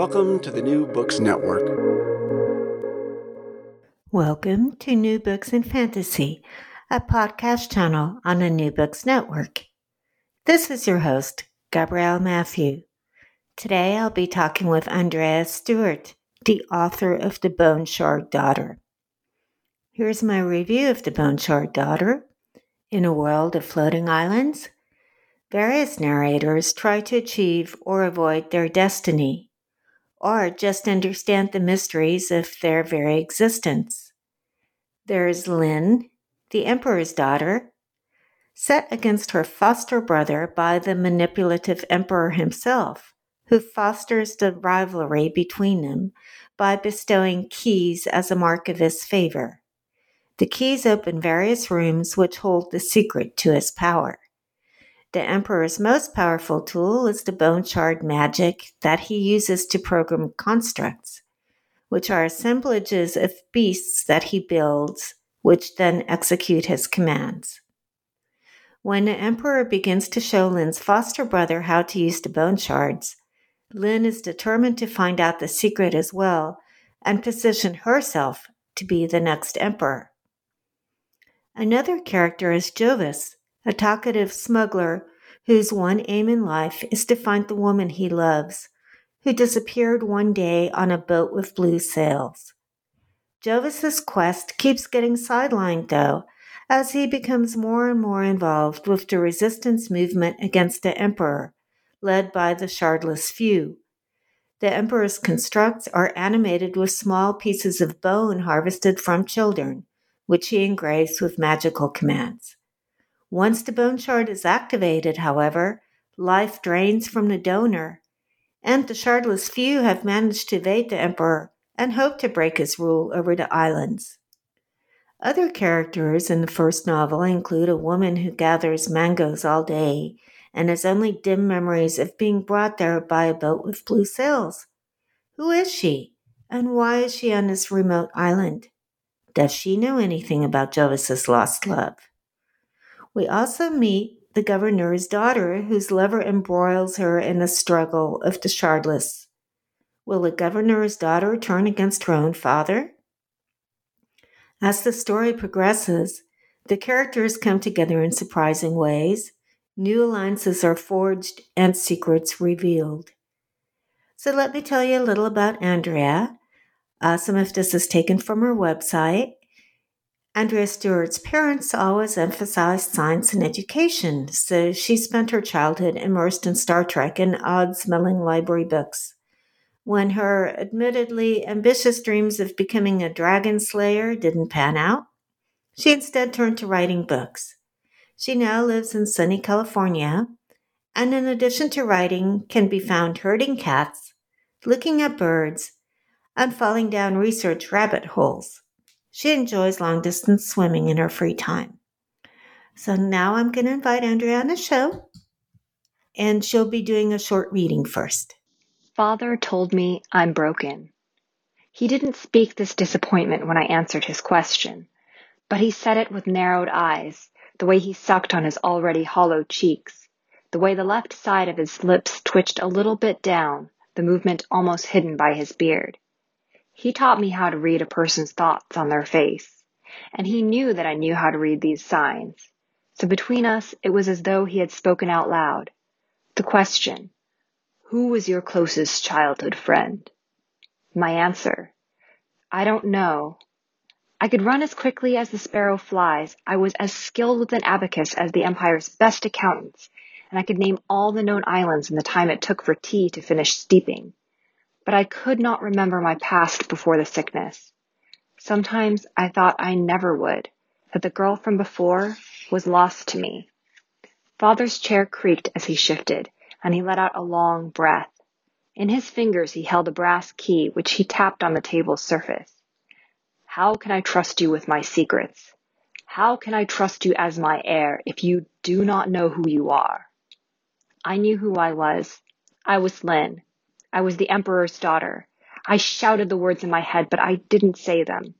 Welcome to the New Books Network. Welcome to New Books in Fantasy, a podcast channel on the New Books Network. This is your host, Gabrielle Mathieu. Today I'll be talking with Andrea Stewart, the author of The Bone Shard Daughter. Here's my review of The Bone Shard Daughter. In a world of floating islands, various narrators try to achieve or avoid their destiny or just understand the mysteries of their very existence. There is Lin, the emperor's daughter, set against her foster brother by the manipulative emperor himself, who fosters the rivalry between them by bestowing keys as a mark of his favor. The keys open various rooms which hold the secret to his power. The Emperor's most powerful tool is the bone shard magic that he uses to program constructs, which are assemblages of beasts that he builds, which then execute his commands. When the Emperor begins to show Lin's foster brother how to use the bone shards, Lin is determined to find out the secret as well and position herself to be the next emperor. Another character is Jovis, a talkative smuggler whose one aim in life is to find the woman he loves, who disappeared one day on a boat with blue sails. Jovis's quest keeps getting sidelined, though, as he becomes more and more involved with the resistance movement against the Emperor, led by the Shardless Few. The Emperor's constructs are animated with small pieces of bone harvested from children, which he engraves with magical commands. Once the bone shard is activated, however, life drains from the donor, and the shardless few have managed to evade the emperor and hope to break his rule over the islands. Other characters in the first novel include a woman who gathers mangoes all day and has only dim memories of being brought there by a boat with blue sails. Who is she, and why is she on this remote island? Does she know anything about Jovis's lost love? We also meet the governor's daughter, whose lover embroils her in a struggle of the shardless. Will the governor's daughter turn against her own father? As the story progresses, the characters come together in surprising ways, new alliances are forged, and secrets revealed. So let me tell you a little about Andrea. Uh, some of this is taken from her website. Andrea Stewart's parents always emphasized science and education, so she spent her childhood immersed in Star Trek and odd smelling library books. When her admittedly ambitious dreams of becoming a dragon slayer didn't pan out, she instead turned to writing books. She now lives in sunny California, and in addition to writing, can be found herding cats, looking at birds, and falling down research rabbit holes. She enjoys long distance swimming in her free time. So now I'm going to invite Andrea on the show, and she'll be doing a short reading first. Father told me I'm broken. He didn't speak this disappointment when I answered his question, but he said it with narrowed eyes, the way he sucked on his already hollow cheeks, the way the left side of his lips twitched a little bit down, the movement almost hidden by his beard. He taught me how to read a person's thoughts on their face, and he knew that I knew how to read these signs. So between us, it was as though he had spoken out loud. The question, who was your closest childhood friend? My answer, I don't know. I could run as quickly as the sparrow flies. I was as skilled with an abacus as the empire's best accountants, and I could name all the known islands in the time it took for tea to finish steeping. But I could not remember my past before the sickness. Sometimes I thought I never would, that the girl from before was lost to me. Father's chair creaked as he shifted, and he let out a long breath. In his fingers he held a brass key which he tapped on the table's surface. How can I trust you with my secrets? How can I trust you as my heir if you do not know who you are? I knew who I was. I was Lin. I was the emperor's daughter. I shouted the words in my head, but I didn't say them.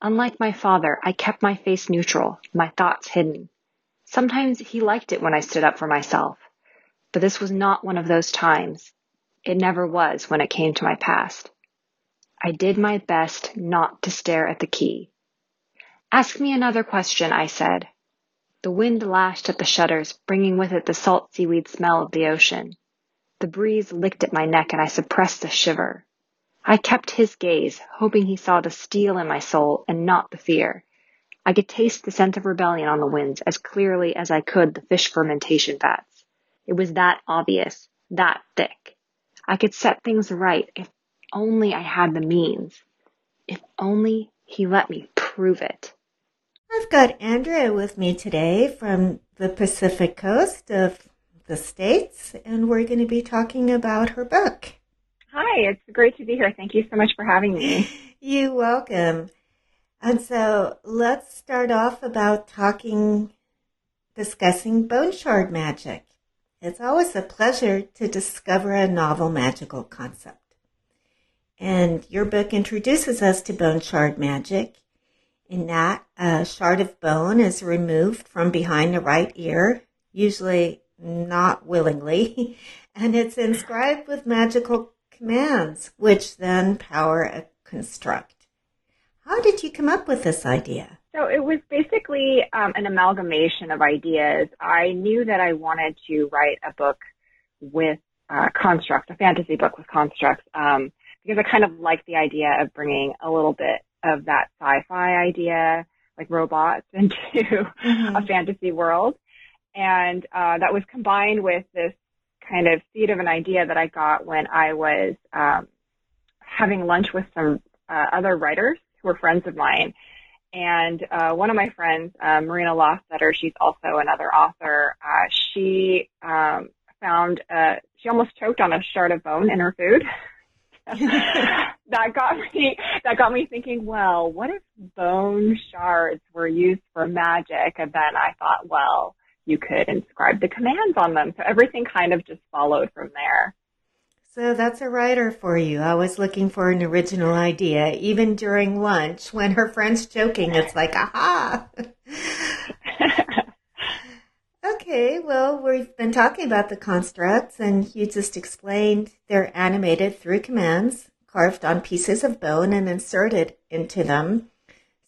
Unlike my father, I kept my face neutral, my thoughts hidden. Sometimes he liked it when I stood up for myself, but this was not one of those times. It never was when it came to my past. I did my best not to stare at the key. Ask me another question, I said. The wind lashed at the shutters, bringing with it the salt seaweed smell of the ocean. The breeze licked at my neck and I suppressed a shiver. I kept his gaze, hoping he saw the steel in my soul and not the fear. I could taste the scent of rebellion on the winds as clearly as I could the fish fermentation fats. It was that obvious, that thick. I could set things right if only I had the means. If only he let me prove it. I've got Andrea with me today from the Pacific coast of the States, and we're going to be talking about her book. Hi, it's great to be here. Thank you so much for having me. You're welcome. And so let's start off about talking, discussing bone shard magic. It's always a pleasure to discover a novel magical concept. And your book introduces us to bone shard magic. In that, a shard of bone is removed from behind the right ear, usually not willingly, and it's inscribed with magical commands, which then power a construct. How did you come up with this idea? So it was basically um, an amalgamation of ideas. I knew that I wanted to write a book with uh, constructs, a fantasy book with constructs, um, because I kind of like the idea of bringing a little bit of that sci-fi idea, like robots, into mm-hmm. a fantasy world. And uh, that was combined with this kind of seed of an idea that I got when I was um, having lunch with some uh, other writers who were friends of mine and uh, one of my friends, uh, Marina Lostetter, she's also another author. Uh, she um, found uh, she almost choked on a shard of bone in her food. that got me that got me thinking. Well, what if bone shards were used for magic? And then I thought, well, you could inscribe the commands on them. So everything kind of just followed from there. So that's a writer for you. I was looking for an original idea, even during lunch when her friend's joking. It's like, aha. okay, well, we've been talking about the constructs, and you just explained they're animated through commands carved on pieces of bone and inserted into them.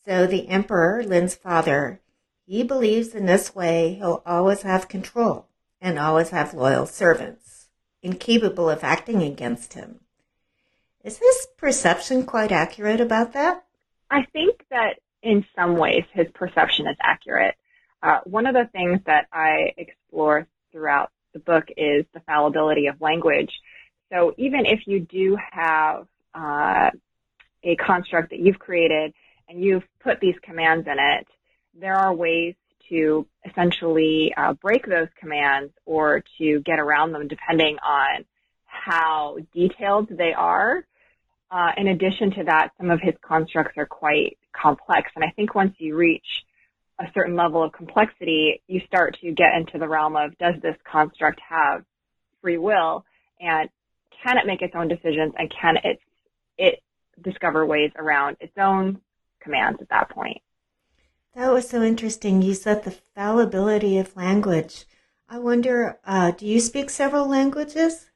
So the emperor, Lin's father, he believes in this way he'll always have control and always have loyal servants incapable of acting against him. Is his perception quite accurate about that? I think that in some ways his perception is accurate. Uh, one of the things that I explore throughout the book is the fallibility of language. So even if you do have uh, a construct that you've created and you've put these commands in it, there are ways to essentially uh, break those commands or to get around them depending on how detailed they are. Uh, in addition to that, some of his constructs are quite complex. And I think once you reach a certain level of complexity, you start to get into the realm of does this construct have free will? And can it make its own decisions and can it it discover ways around its own commands at that point? That was so interesting. You said the fallibility of language. I wonder, uh, do you speak several languages?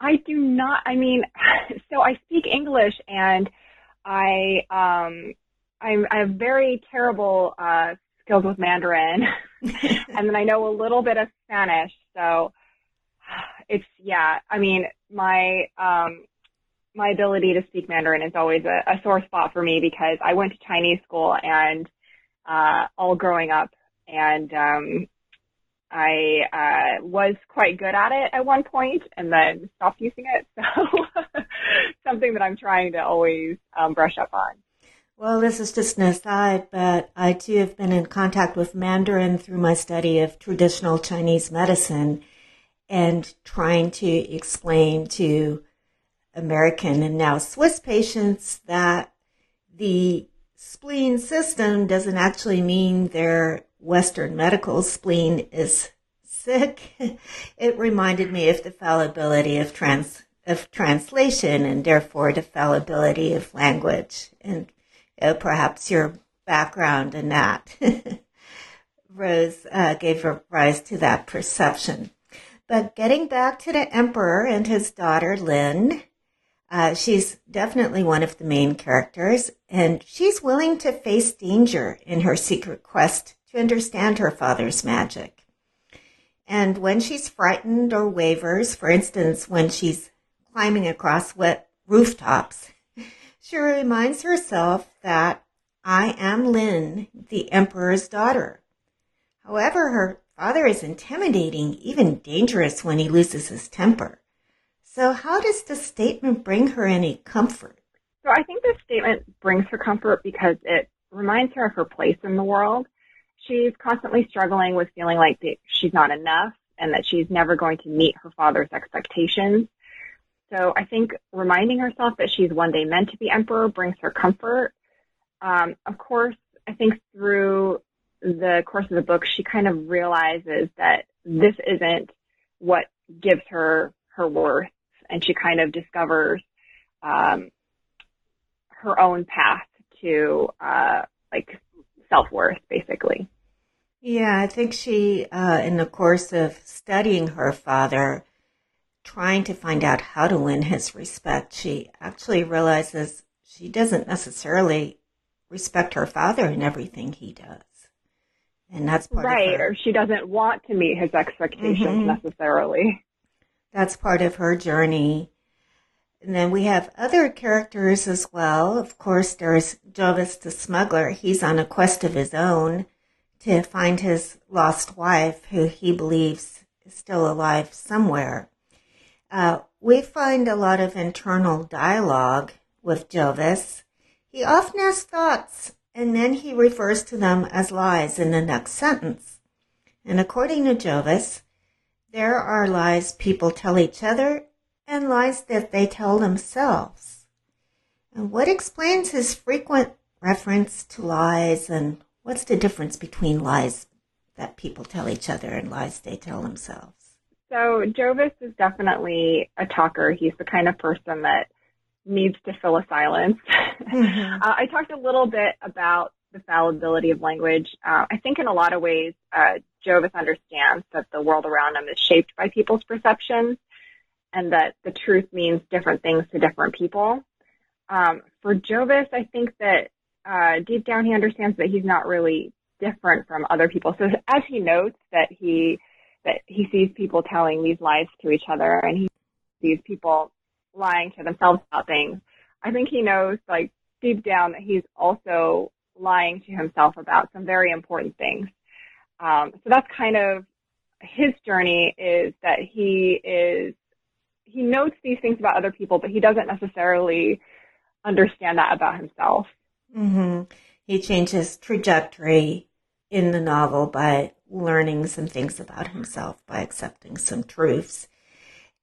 I do not. I mean, so I speak English and I um I'm I have very terrible uh skills with Mandarin and then I know a little bit of Spanish. So it's yeah, I mean, my um my ability to speak Mandarin is always a, a sore spot for me because I went to Chinese school and uh all growing up and um I uh, was quite good at it at one point and then stopped using it. So something that I'm trying to always um, brush up on. Well, this is just an aside, but I too have been in contact with Mandarin through my study of traditional Chinese medicine and trying to explain to American and now Swiss patients that the spleen system doesn't actually mean their Western medical spleen is sick. it reminded me of the fallibility of trans of translation and therefore the fallibility of language and uh, perhaps your background in that rose uh, gave rise to that perception but getting back to the emperor and his daughter lin uh, she's definitely one of the main characters and she's willing to face danger in her secret quest to understand her father's magic and when she's frightened or wavers for instance when she's climbing across wet rooftops, she reminds herself that I am Lin, the Emperor's daughter. However, her father is intimidating, even dangerous when he loses his temper. So, how does this statement bring her any comfort? So, I think this statement brings her comfort because it reminds her of her place in the world. She's constantly struggling with feeling like she's not enough and that she's never going to meet her father's expectations. So I think reminding herself that she's one day meant to be emperor brings her comfort. Um, of course, I think through the course of the book, she kind of realizes that this isn't what gives her her worth, and she kind of discovers um, her own path to uh, like self worth, basically. Yeah, I think she, uh, in the course of studying her father, trying to find out how to win his respect, she actually realizes she doesn't necessarily respect her father in everything he does. And that's part right, or she doesn't want to meet his expectations mm-hmm. necessarily. That's part of her journey. And then we have other characters as well. Of course, there's Jovis the smuggler. He's on a quest of his own to find his lost wife, who he believes is still alive somewhere. Uh, we find a lot of internal dialogue with Jovis. He often has thoughts, and then he refers to them as lies in the next sentence. And according to Jovis, there are lies people tell each other and lies that they tell themselves. And what explains his frequent reference to lies and what's the difference between lies that people tell each other and lies they tell themselves? So Jovis is definitely a talker. He's the kind of person that needs to fill a silence. Mm-hmm. uh, I talked a little bit about the fallibility of language. Uh, I think in a lot of ways, uh, Jovis understands that the world around him is shaped by people's perceptions and that the truth means different things to different people. Um, for Jovis, I think that uh, deep down he understands that he's not really different from other people. So as he notes that he that he sees people telling these lies to each other and he sees people lying to themselves about things. I think he knows like deep down that he's also lying to himself about some very important things. Um, so that's kind of his journey is that he is he notes these things about other people, but he doesn't necessarily understand that about himself. Mm-hmm. He changes trajectory in the novel by learning some things about himself by accepting some truths.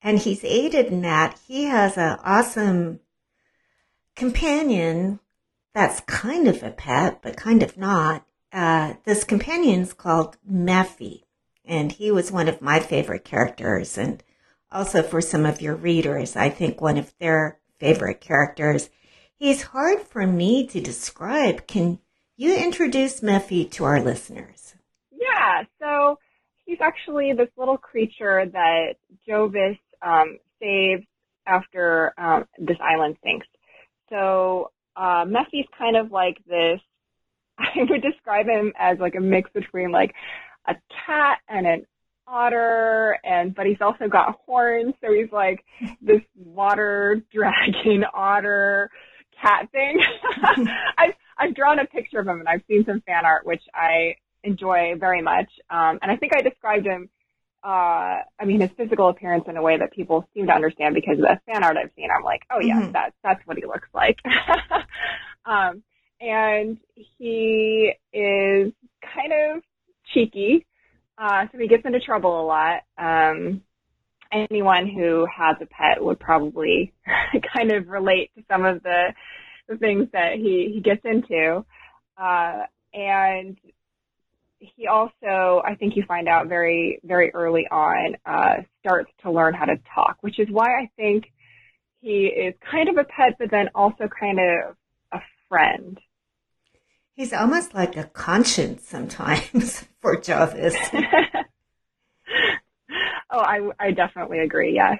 And he's aided in that. He has an awesome companion that's kind of a pet, but kind of not. Uh, this companion's called Mephi, and he was one of my favorite characters. And also for some of your readers, I think one of their favorite characters. He's hard for me to describe. Can you introduce Mephi to our listeners? Yeah, so he's actually this little creature that Jovis um, saves after um, this island sinks. So uh, Mephi's kind of like this. I would describe him as like a mix between like a cat and an otter, and but he's also got horns, so he's like this water dragon otter cat thing. I've I've drawn a picture of him and I've seen some fan art which I enjoy very much. Um, and I think I described him uh, I mean, his physical appearance in a way that people seem to understand because of the fan art I've seen. I'm like, oh yeah, mm-hmm. that's that's what he looks like. um, and he is kind of cheeky, uh, so he gets into trouble a lot. Um, anyone who has a pet would probably kind of relate to some of the the things that he he gets into. Uh, and he also, I think you find out very, very early on, uh, starts to learn how to talk, which is why I think he is kind of a pet, but then also kind of a friend. He's almost like a conscience sometimes for Jovis. oh, I, I definitely agree. Yes.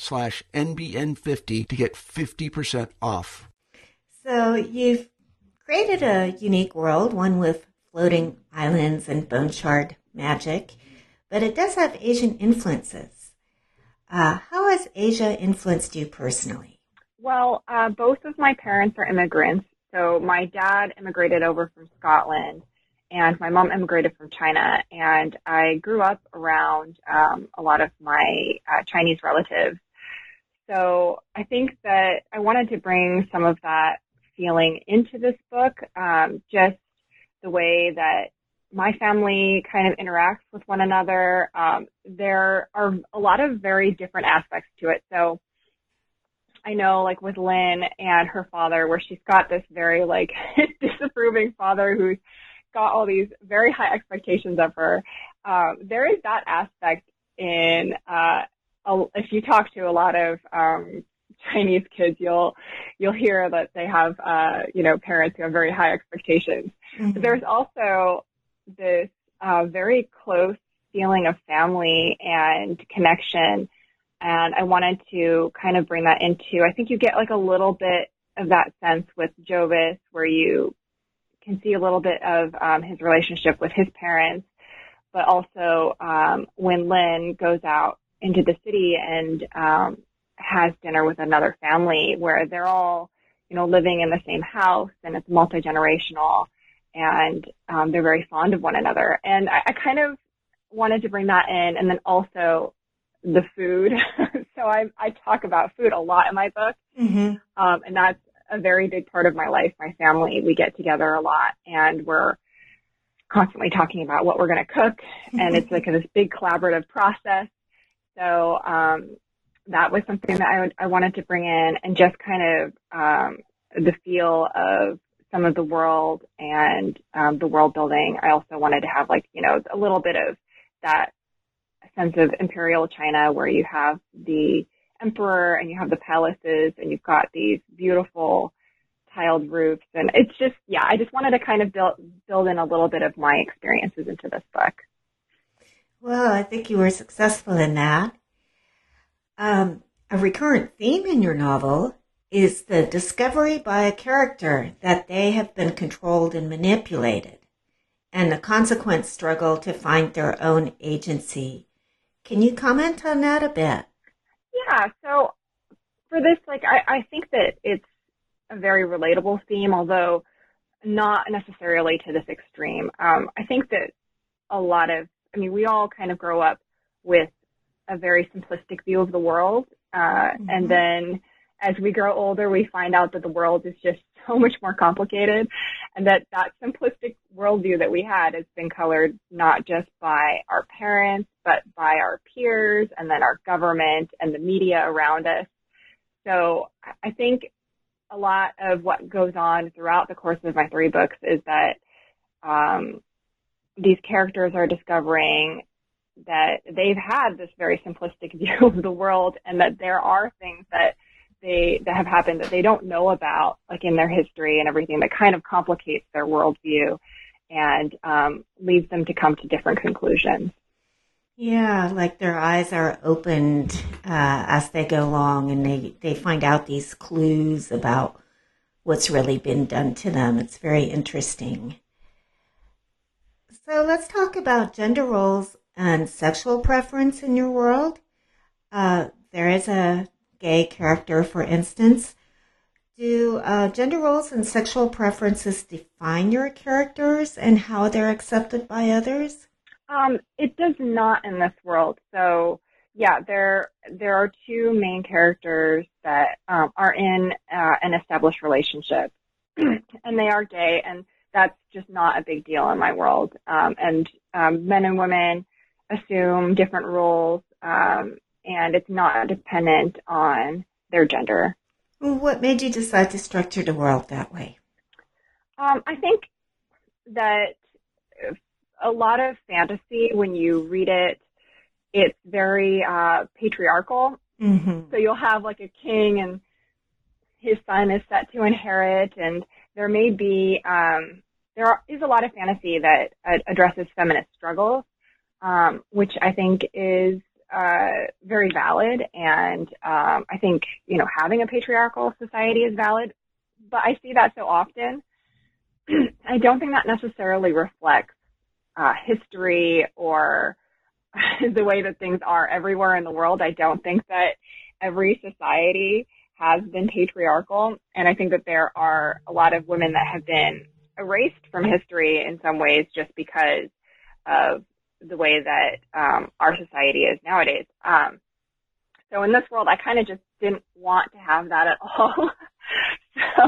slash NBN50 to get 50% off. So you've created a unique world, one with floating islands and bone shard magic, but it does have Asian influences. Uh, how has Asia influenced you personally? Well, uh, both of my parents are immigrants. So my dad immigrated over from Scotland and my mom immigrated from China and I grew up around um, a lot of my uh, Chinese relatives so I think that I wanted to bring some of that feeling into this book, um, just the way that my family kind of interacts with one another. Um, there are a lot of very different aspects to it. So I know like with Lin and her father, where she's got this very like disapproving father who's got all these very high expectations of her. Um, there is that aspect in uh, if you talk to a lot of um, Chinese kids, you'll you'll hear that they have uh, you know parents who have very high expectations. Mm-hmm. But there's also this uh, very close feeling of family and connection, and I wanted to kind of bring that into. I think you get like a little bit of that sense with Jovis, where you can see a little bit of um, his relationship with his parents, but also um, when Lin goes out into the city and um, has dinner with another family where they're all, you know, living in the same house and it's multi generational and um, they're very fond of one another. And I, I kind of wanted to bring that in, and then also the food. so I I talk about food a lot in my book, mm-hmm. um, and that's a very big part of my life. My family, we get together a lot, and we're constantly talking about what we're going to cook, and it's like this big collaborative process. So um, that was something that I, would, I wanted to bring in and just kind of um, the feel of some of the world and um, the world building. I also wanted to have like, you know, a little bit of that sense of imperial China where you have the emperor and you have the palaces and you've got these beautiful tiled roofs. And it's just, yeah, I just wanted to kind of build, build in a little bit of my experiences into this book. Well, I think you were successful in that. Um, A recurrent theme in your novel is the discovery by a character that they have been controlled and manipulated, and the consequent struggle to find their own agency. Can you comment on that a bit? Yeah, so for this, like, I, I think that it's a very relatable theme, although not necessarily to this extreme. Um, I think that a lot of, I mean, we all kind of grow up with a very simplistic view of the world. Uh, mm-hmm. And then as we grow older, we find out that the world is just so much more complicated and that that simplistic worldview that we had has been colored not just by our parents, but by our peers and then our government and the media around us. So I think a lot of what goes on throughout the course of my three books is that um, these characters are discovering that they've had this very simplistic view of the world and that there are things that they that have happened that they don't know about, like in their history and everything, that kind of complicates their worldview and um, leads them to come to different conclusions. Yeah, like their eyes are opened uh, as they go along, and they they find out these clues about what's really been done to them. It's very interesting. So let's talk about gender roles and sexual preference in your world. Uh, there is a gay character, for instance. Do uh, gender roles and sexual preferences define your characters and how they're accepted by others? Um, it does not in this world. So, yeah, there there are two main characters that um, are in uh, an established relationship, and they are gay, and that's just not a big deal in my world. Um, and um, men and women assume different roles, um, and it's not dependent on their gender. What made you decide to structure the world that way? Um, I think that a lot of fantasy, when you read it, it's very uh, patriarchal. Mm-hmm. So you'll have like a king and his son is set to inherit, and there may be um, there is a lot of fantasy that uh, addresses feminist struggles, um, which I think is uh, very valid, and um, I think you know having a patriarchal society is valid. But I see that so often. I don't think that necessarily reflects uh, history or the way that things are everywhere in the world. I don't think that every society has been patriarchal, and I think that there are a lot of women that have been erased from history in some ways just because of the way that um, our society is nowadays. Um, so in this world, I kind of just didn't want to have that at all. so,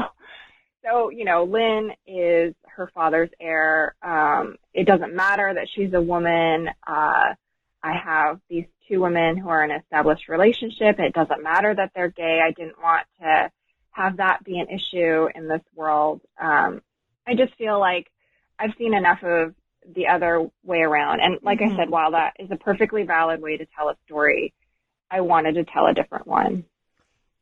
so you know, Lin is her father's heir. Um, it doesn't matter that she's a woman. Uh, I have these two women who are in an established relationship. It doesn't matter that they're gay. I didn't want to have that be an issue in this world. Um, I just feel like I've seen enough of the other way around. And like mm-hmm. I said, while that is a perfectly valid way to tell a story, I wanted to tell a different one.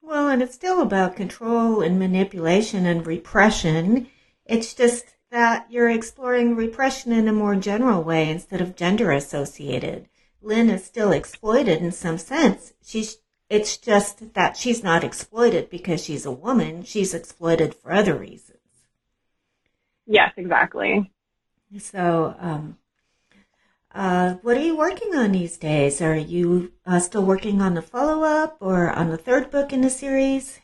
Well, and it's still about control and manipulation and repression. It's just that you're exploring repression in a more general way instead of gender associated. Lin is still exploited in some sense. She's it's just that she's not exploited because she's a woman. She's exploited for other reasons. Yes, exactly. So, um, uh, what are you working on these days? Are you uh, still working on the follow up or on the third book in the series?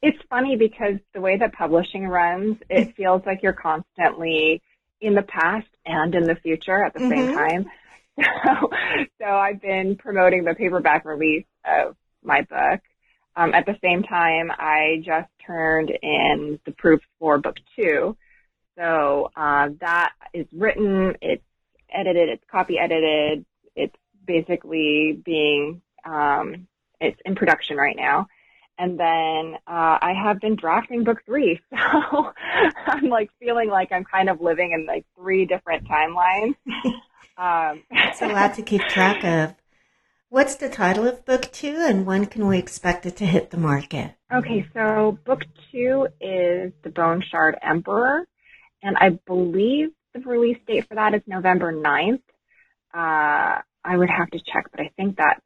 It's funny because the way that publishing runs, it feels like you're constantly in the past and in the future at the mm-hmm. same time. So, so I've been promoting the paperback release of my book. Um, at the same time, I just turned in the proofs for book two. So uh, that is written, it's edited, it's copy edited, it's basically being, um, it's in production right now. And then uh, I have been drafting book three, so I'm like feeling like I'm kind of living in like three different timelines. um, It's a lot to keep track of. What's the title of book two, and when can we expect it to hit the market? Okay, so book two is The Bone Shard Emperor and I believe the release date for that is November 9th. Uh, I would have to check, but I think that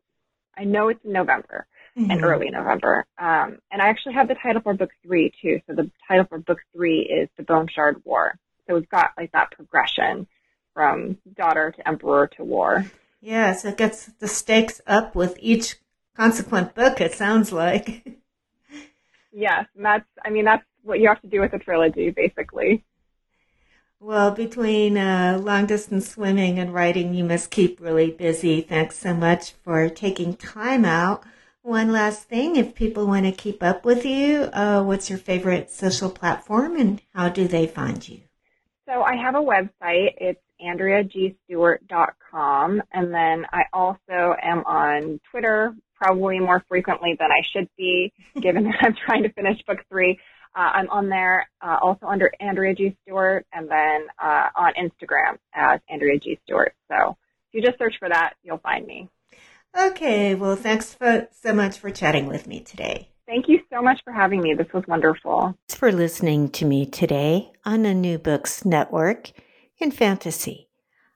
I know it's in November. mm-hmm. and early November. Um, and I actually have the title for book three too. So the title for book three is The Bone Shard War. So we've got like that progression from daughter to emperor to war. Yeah, so it gets the stakes up with each consequent book, it sounds like. yes, and that's, I mean, that's what you have to do with a trilogy, basically. Well, between uh, long distance swimming and writing, you must keep really busy. Thanks so much for taking time out. One last thing, if people want to keep up with you, uh, what's your favorite social platform and how do they find you? So I have a website. It's andreagstewart.com. And then I also am on Twitter, probably more frequently than I should be, given that I'm trying to finish book three. Uh, I'm on there uh, also under Andrea G. Stewart and then uh, on Instagram as Andrea G. Stewart. So if you just search for that, you'll find me. Okay. Well, thanks for, so much for chatting with me today. Thank you so much for having me. This was wonderful. Thanks for listening to me today on the New Books Network in fantasy.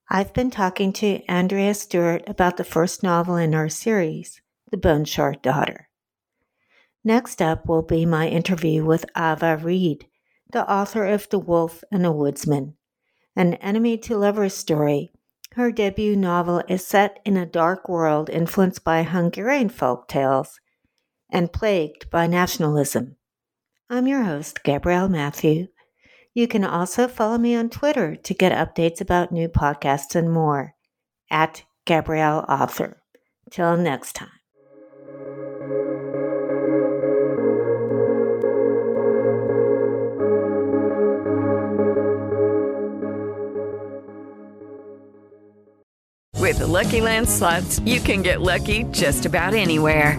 I've been talking to Andrea Stewart about the first novel in our series, The Bone Shard Daughter. Next up will be my interview with Ava Reid, the author of The Wolf and the Woodsman, an enemy to lovers story. Her debut novel is set in a dark world influenced by Hungarian folk tales and plagued by nationalism. I'm your host, Gabrielle Mathieu. You can also follow me on Twitter to get updates about new podcasts and more at Gabrielle Author. Till next time. With the Lucky Land slots, you can get lucky just about anywhere.